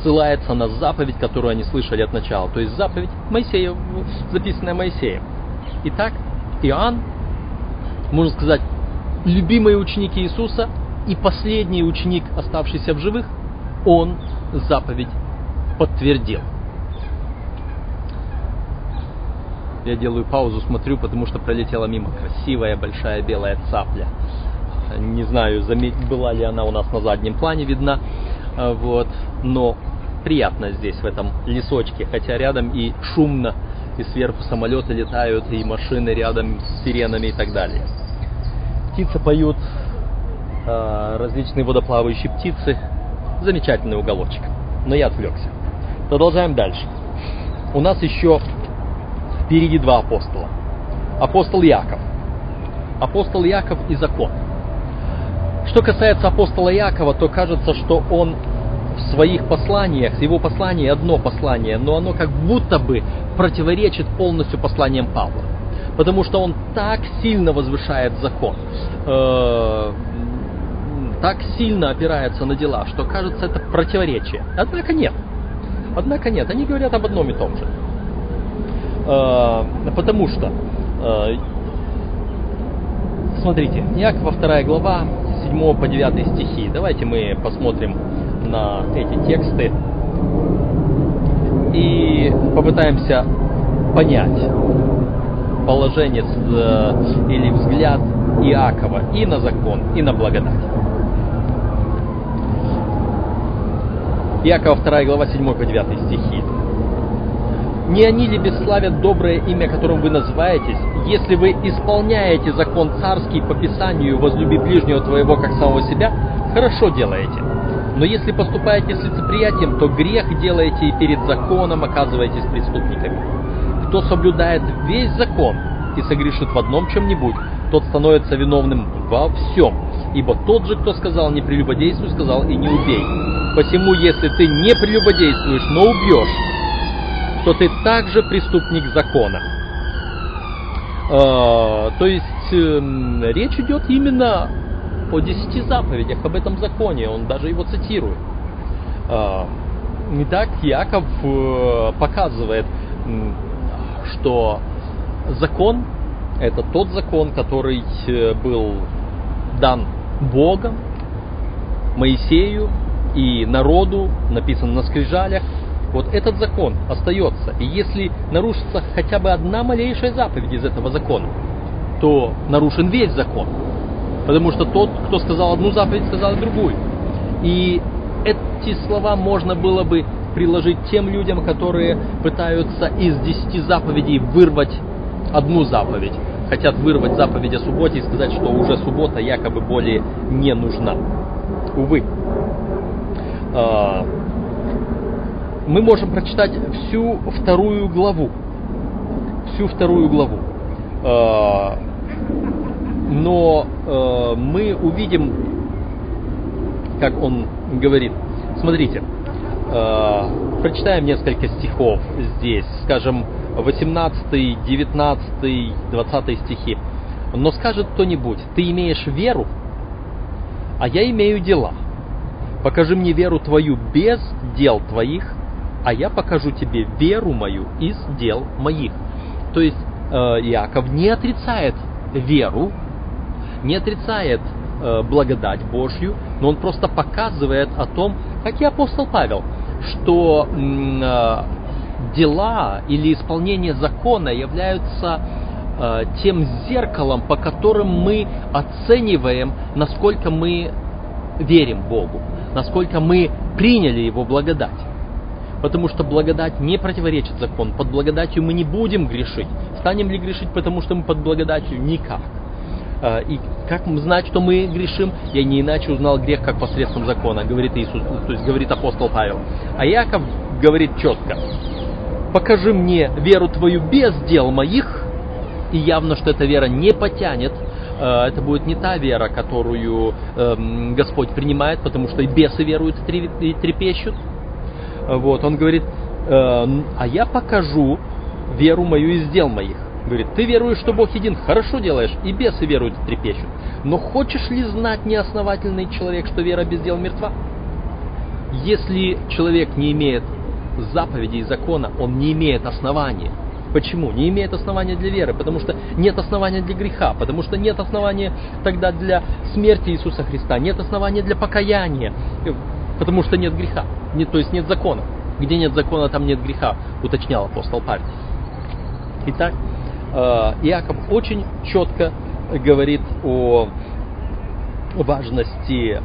ссылается на заповедь, которую они слышали от начала. То есть заповедь Моисея, записанная Моисеем. Итак, Иоанн, можно сказать, любимый ученик Иисуса и последний ученик, оставшийся в живых, он заповедь подтвердил. Я делаю паузу, смотрю, потому что пролетела мимо красивая большая белая цапля. Не знаю, была ли она у нас на заднем плане видна, а, вот, но приятно здесь, в этом лесочке, хотя рядом и шумно, и сверху самолеты летают, и машины рядом с сиренами и так далее. Птицы поют, а, различные водоплавающие птицы. Замечательный уголочек. Но я отвлекся. Продолжаем дальше. У нас еще впереди два апостола. Апостол Яков. Апостол Яков и закон. Что касается апостола Якова, то кажется, что он в своих посланиях, его послание одно послание, но оно как будто бы противоречит полностью посланиям Павла. Потому что он так сильно возвышает закон, э, так сильно опирается на дела, что кажется это противоречие. Однако нет. Однако нет, они говорят об одном и том же. Э, потому что, э, смотрите, Якова 2 глава, 7 по 9 стихи. Давайте мы посмотрим на эти тексты и попытаемся понять положение э, или взгляд Иакова и на закон, и на благодать. Иакова 2 глава 7 по 9 стихи. Не они ли бесславят доброе имя, которым вы называетесь, если вы исполняете закон царский по Писанию «возлюби ближнего твоего, как самого себя», хорошо делаете. Но если поступаете с лицеприятием, то грех делаете и перед законом оказываетесь преступниками. Кто соблюдает весь закон и согрешит в одном чем-нибудь, тот становится виновным во всем. Ибо тот же, кто сказал «не прелюбодействуй», сказал «и не убей». Посему, если ты не прелюбодействуешь, но убьешь, то ты также преступник закона. Э, то есть э, речь идет именно о десяти заповедях, об этом законе, он даже его цитирует. Э, Итак, Яков э, показывает, что закон – это тот закон, который э, был дан Богом, Моисею и народу, написан на скрижалях, вот этот закон остается. И если нарушится хотя бы одна малейшая заповедь из этого закона, то нарушен весь закон. Потому что тот, кто сказал одну заповедь, сказал другую. И эти слова можно было бы приложить тем людям, которые пытаются из десяти заповедей вырвать одну заповедь. Хотят вырвать заповедь о субботе и сказать, что уже суббота якобы более не нужна. Увы. Мы можем прочитать всю вторую главу. Всю вторую главу. А, но а, мы увидим, как он говорит. Смотрите, а, прочитаем несколько стихов здесь, скажем, 18, 19, 20 стихи. Но скажет кто-нибудь, ты имеешь веру, а я имею дела. Покажи мне веру твою без дел твоих, а я покажу тебе веру мою из дел моих. То есть э, Иаков не отрицает веру, не отрицает э, благодать Божью, но он просто показывает о том, как и апостол Павел, что э, дела или исполнение закона являются тем зеркалом, по которым мы оцениваем, насколько мы верим Богу, насколько мы приняли Его благодать потому что благодать не противоречит закону. Под благодатью мы не будем грешить. Станем ли грешить, потому что мы под благодатью? Никак. А, и как знать, что мы грешим? Я не иначе узнал грех, как посредством закона, говорит Иисус, то есть говорит апостол Павел. А Яков говорит четко, покажи мне веру твою без дел моих, и явно, что эта вера не потянет, а, это будет не та вера, которую эм, Господь принимает, потому что и бесы веруют и трепещут, вот, он говорит, э, а я покажу веру мою из дел моих. Говорит, ты веруешь, что Бог един, хорошо делаешь, и бесы веруют и трепещут. Но хочешь ли знать неосновательный человек, что вера без дел мертва? Если человек не имеет заповедей закона, он не имеет основания. Почему? Не имеет основания для веры, потому что нет основания для греха, потому что нет основания тогда для смерти Иисуса Христа, нет основания для покаяния, потому что нет греха, не, то есть нет закона. Где нет закона, там нет греха, уточнял апостол Павел. Итак, э, Иаков очень четко говорит о важности,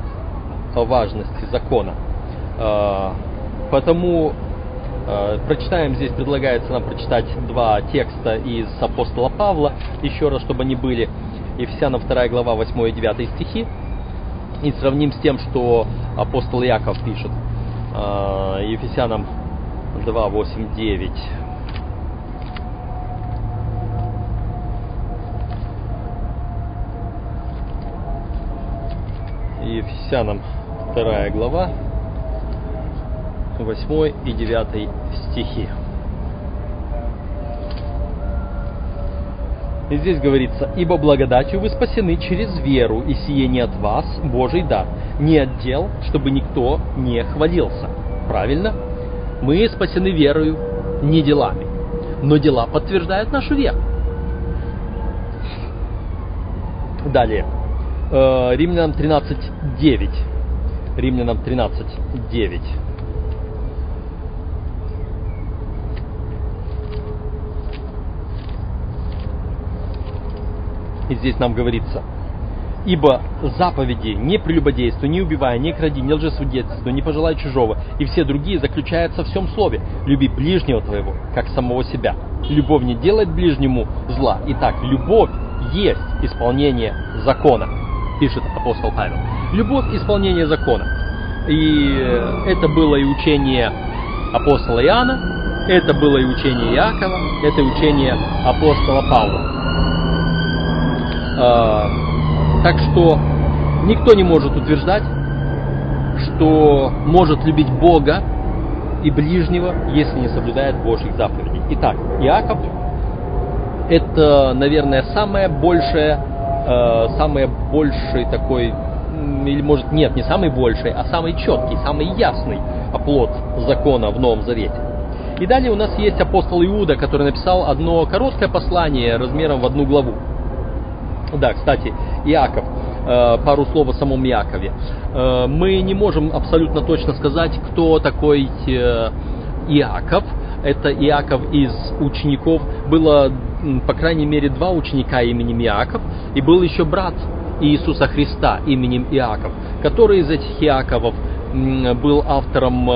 о важности закона. Э, потому э, прочитаем здесь, предлагается нам прочитать два текста из апостола Павла, еще раз, чтобы они были. Ефесянам 2 глава 8 и 9 стихи. И сравним с тем, что апостол Яков пишет. Ефесянам 2, 8, 9. Ефесянам 2 глава, 8 и 9 стихи. И здесь говорится, «Ибо благодатью вы спасены через веру, и сие не от вас, Божий дар, не от дел, чтобы никто не хвалился». Правильно? Мы спасены верою, не делами. Но дела подтверждают нашу веру. Далее. Э, Римлянам 13.9. Римлянам 13.9. И здесь нам говорится, Ибо заповеди «не прелюбодействуй, не убивай, не кради, не лжесвидетельствуй, не пожелай чужого» и все другие заключаются в всем слове «люби ближнего твоего, как самого себя». Любовь не делает ближнему зла. Итак, любовь есть исполнение закона, пишет апостол Павел. Любовь – исполнение закона. И это было и учение апостола Иоанна, это было и учение Иакова, это учение апостола Павла так что никто не может утверждать, что может любить Бога и ближнего, если не соблюдает Божьих заповедей. Итак, Иаков – это, наверное, самое большее, э, самый больший такой, или может нет, не самый больший, а самый четкий, самый ясный оплот закона в Новом Завете. И далее у нас есть апостол Иуда, который написал одно короткое послание размером в одну главу. Да, кстати, Иаков. Э, пару слов о самом Иакове. Э, мы не можем абсолютно точно сказать, кто такой э, Иаков. Это Иаков из учеников. Было, по крайней мере, два ученика именем Иаков. И был еще брат Иисуса Христа именем Иаков, который из этих Иаковов был автором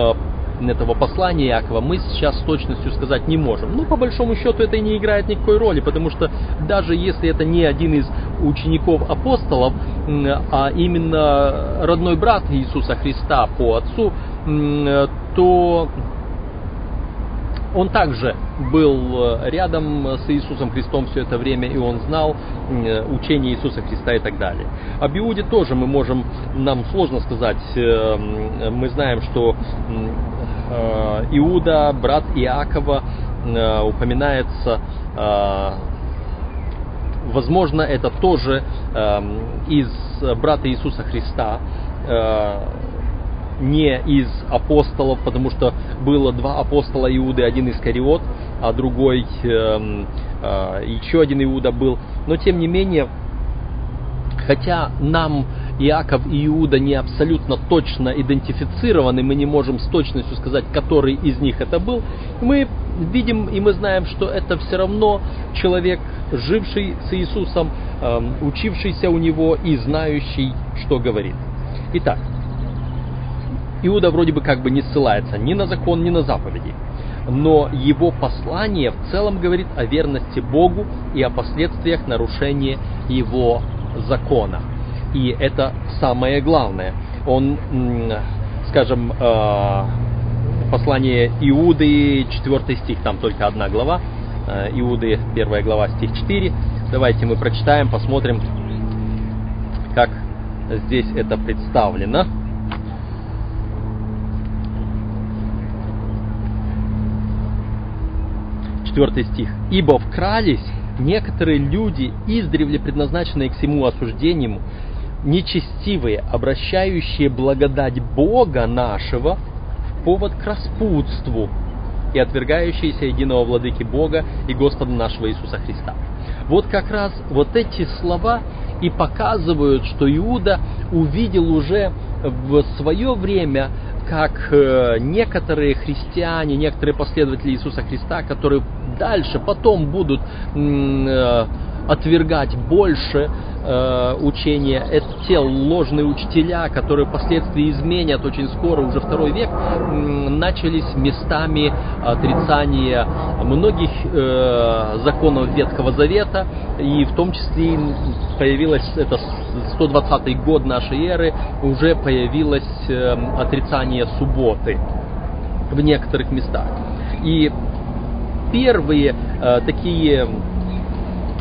этого послания Иакова мы сейчас с точностью сказать не можем. Но по большому счету это и не играет никакой роли, потому что даже если это не один из учеников апостолов, а именно родной брат Иисуса Христа по отцу, то он также был э, рядом с Иисусом Христом все это время, и он знал учение Иисуса Христа и так далее. Об Иуде тоже мы можем, нам сложно сказать, э, мы знаем, что э, Иуда, брат Иакова, упоминается возможно, это тоже из брата Иисуса Христа, не из апостолов, потому что было два апостола Иуды, один из Кариот, а другой э, э, еще один Иуда был. Но тем не менее, хотя нам Иаков и Иуда не абсолютно точно идентифицированы, мы не можем с точностью сказать, который из них это был, мы видим и мы знаем, что это все равно человек, живший с Иисусом, э, учившийся у него и знающий, что говорит. Итак, Иуда вроде бы как бы не ссылается ни на закон, ни на заповеди. Но его послание в целом говорит о верности Богу и о последствиях нарушения его закона. И это самое главное. Он, скажем, э, послание Иуды, 4 стих, там только одна глава, э, Иуды, 1 глава, стих 4. Давайте мы прочитаем, посмотрим, как здесь это представлено. Четвертый стих. «Ибо вкрались некоторые люди, издревле предназначенные к всему осуждению, нечестивые, обращающие благодать Бога нашего в повод к распутству и отвергающиеся единого владыки Бога и Господа нашего Иисуса Христа». Вот как раз вот эти слова и показывают, что Иуда увидел уже в свое время как э, некоторые христиане, некоторые последователи Иисуса Христа, которые дальше, потом будут э, отвергать больше э, учения. Это те ложные учителя, которые впоследствии изменят очень скоро, уже второй век, начались местами отрицания многих э, законов Ветхого Завета, и в том числе появилось, это 120 год нашей эры, уже появилось э, отрицание субботы в некоторых местах. И первые такие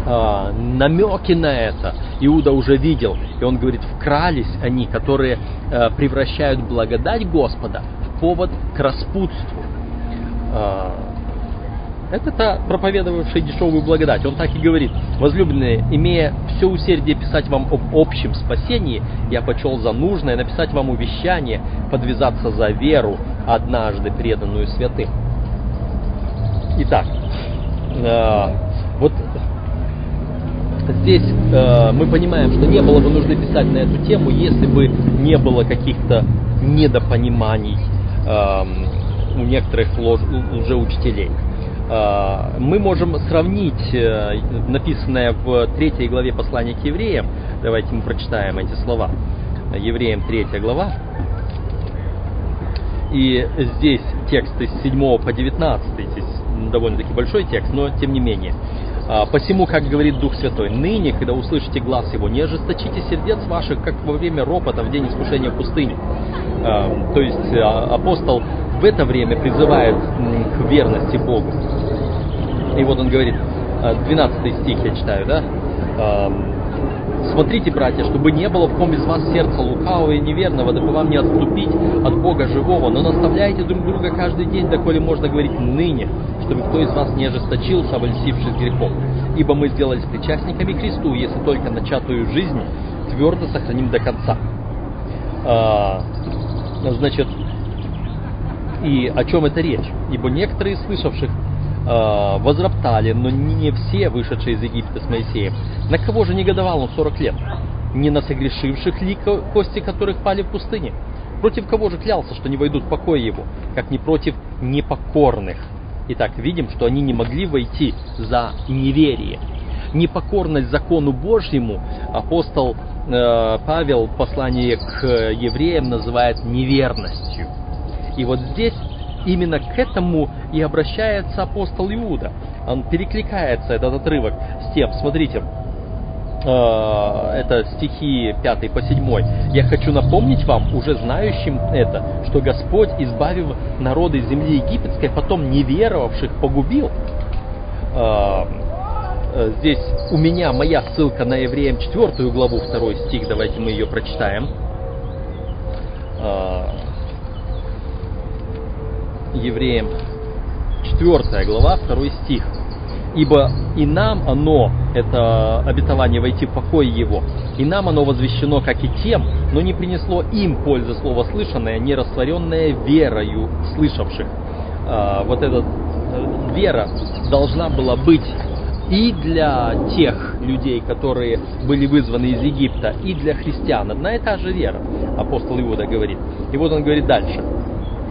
э, намеки на это Иуда уже видел. И он говорит, вкрались они, которые э, превращают благодать Господа в повод к распутству. Э, это та проповедовавший дешевую благодать. Он так и говорит, возлюбленные, имея все усердие писать вам об общем спасении, я почел за нужное написать вам увещание, подвязаться за веру, однажды преданную святым. Итак, э, вот здесь э, мы понимаем, что не было бы нужды писать на эту тему, если бы не было каких-то недопониманий э, у некоторых лжеучителей. Э, мы можем сравнить э, написанное в третьей главе послания к евреям. Давайте мы прочитаем эти слова. Евреям 3 глава. И здесь тексты с 7 по 19, здесь довольно-таки большой текст, но тем не менее. А, Посему, как говорит Дух Святой, ныне, когда услышите глаз Его, не ожесточите сердец ваших, как во время ропота в день искушения в пустыне. А, то есть а, апостол в это время призывает к верности Богу. И вот он говорит, 12 стих я читаю, да? Смотрите, братья, чтобы не было в ком из вас сердца лукавого и неверного, дабы вам не отступить от Бога живого, но наставляйте друг друга каждый день, доколе можно говорить ныне, чтобы кто из вас не ожесточился, обольстившись грехом. Ибо мы сделались причастниками Христу, если только начатую жизнь твердо сохраним до конца. А, значит, и о чем это речь? Ибо некоторые слышавших э, возроптали, но не все вышедшие из Египта с Моисеем. На кого же негодовал он 40 лет? Не на согрешивших ли кости, которых пали в пустыне? Против кого же клялся, что не войдут в покой его, как не против непокорных? Итак, видим, что они не могли войти за неверие. Непокорность закону Божьему апостол э, Павел в послании к евреям называет неверностью. И вот здесь именно к этому и обращается апостол Иуда. Он перекликается, этот отрывок, с тем, смотрите, э, это стихи 5 по 7. «Я хочу напомнить вам, уже знающим это, что Господь, избавив народы земли египетской, потом неверовавших погубил». Э, э, здесь у меня моя ссылка на Евреям 4 главу, 2 стих, давайте мы ее прочитаем. Евреям 4 глава, 2 стих. Ибо и нам оно, это обетование войти в покой его, и нам оно возвещено, как и тем, но не принесло им пользы слово слышанное, не растворенное верою слышавших. А, вот эта э, вера должна была быть и для тех людей, которые были вызваны из Египта, и для христиан. Одна и та же вера, апостол Иуда говорит. И вот он говорит дальше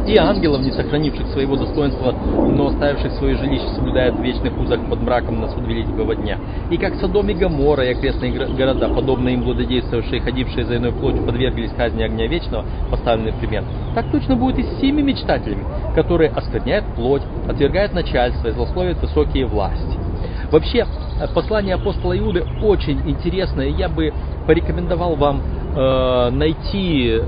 и ангелов, не сохранивших своего достоинства, но оставивших свое жилище, соблюдают в вечных узах под мраком на суд великого дня. И как Содом и Гоморра и окрестные города, подобно им благодействовавшие, ходившие за иной плотью, подверглись казни огня вечного, поставленный пример, так точно будет и с всеми мечтателями, которые оскверняют плоть, отвергают начальство и злословят высокие власти. Вообще, послание апостола Иуды очень интересное. Я бы порекомендовал вам э, найти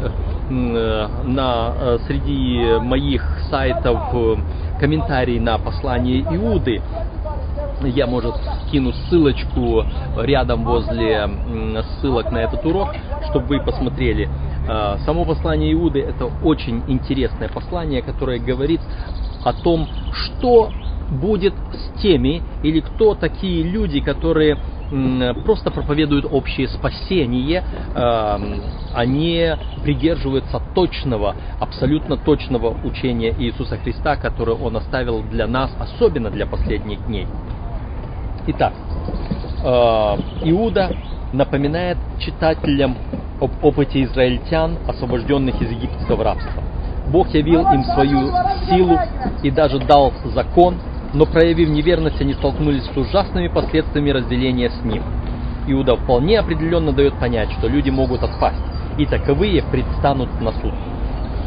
Э, на, э, среди моих сайтов э, комментарий на послание Иуды. Я, может, кину ссылочку рядом возле ссылок на этот урок, чтобы вы посмотрели. Само послание Иуды – это очень интересное послание, которое говорит о том, что будет с теми, или кто такие люди, которые просто проповедуют общее спасение, эм, они придерживаются точного, абсолютно точного учения Иисуса Христа, которое Он оставил для нас, особенно для последних дней. Итак, э, Иуда напоминает читателям об опыте израильтян, освобожденных из египетского рабства. Бог явил им свою силу и даже дал закон, но проявив неверность, они столкнулись с ужасными последствиями разделения с Ним. Иуда вполне определенно дает понять, что люди могут отпасть, и таковые предстанут на суд.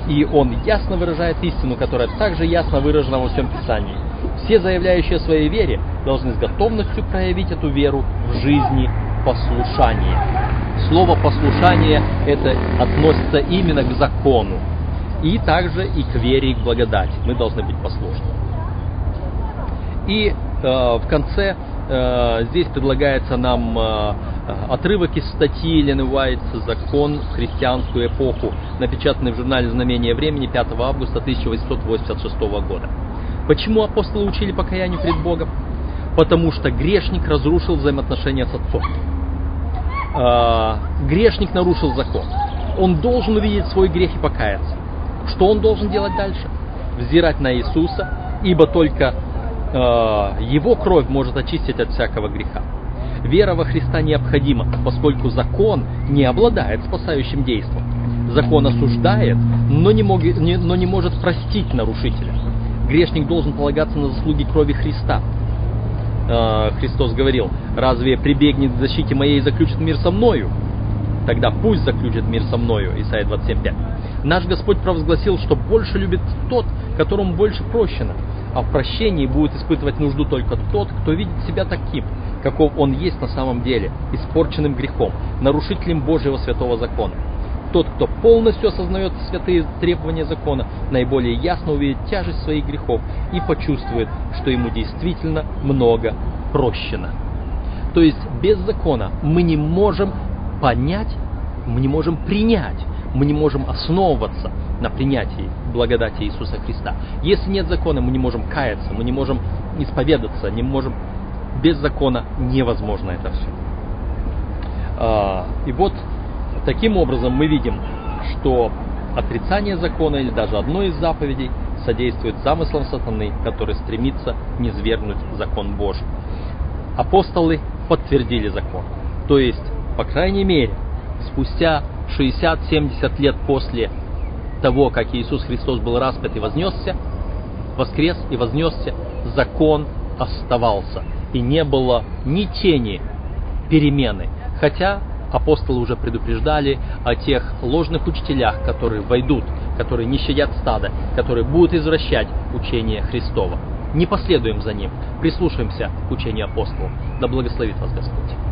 И он ясно выражает истину, которая также ясно выражена во всем Писании. Все заявляющие о своей вере должны с готовностью проявить эту веру в жизни послушания. Слово послушание это относится именно к закону, и также и к вере и к благодати. Мы должны быть послушны. И э, в конце э, здесь предлагается нам э, отрывок из статьи Елены Уайт «Закон в христианскую эпоху», напечатанный в журнале «Знамение времени» 5 августа 1886 года. Почему апостолы учили покаянию пред Богом? Потому что грешник разрушил взаимоотношения с Отцом. Э, грешник нарушил закон. Он должен увидеть свой грех и покаяться. Что он должен делать дальше? Взирать на Иисуса, ибо только Его кровь может очистить от всякого греха. Вера во Христа необходима, поскольку закон не обладает спасающим действием. Закон осуждает, но не, мог, не, но не может простить нарушителя. Грешник должен полагаться на заслуги крови Христа. Э, Христос говорил, разве прибегнет к защите моей и заключит мир со мною? Тогда пусть заключит мир со мною. Исайя 27.5. Наш Господь провозгласил, что больше любит тот, которому больше прощено, а в прощении будет испытывать нужду только тот, кто видит себя таким, каков он есть на самом деле, испорченным грехом, нарушителем Божьего святого закона. Тот, кто полностью осознает святые требования закона, наиболее ясно увидит тяжесть своих грехов и почувствует, что ему действительно много прощено. То есть без закона мы не можем понять, мы не можем принять мы не можем основываться на принятии благодати Иисуса Христа. Если нет закона, мы не можем каяться, мы не можем исповедаться, не можем... Без закона невозможно это все. А, и вот таким образом мы видим, что отрицание закона или даже одной из заповедей содействует замыслам сатаны, который стремится низвергнуть закон Божий. Апостолы подтвердили закон. То есть, по крайней мере, спустя 60-70 лет после того, как Иисус Христос был распят и вознесся, воскрес и вознесся, закон оставался. И не было ни тени перемены. Хотя апостолы уже предупреждали о тех ложных учителях, которые войдут, которые не щадят стада, которые будут извращать учение Христова. Не последуем за ним, прислушаемся к учению апостолов. Да благословит вас Господь.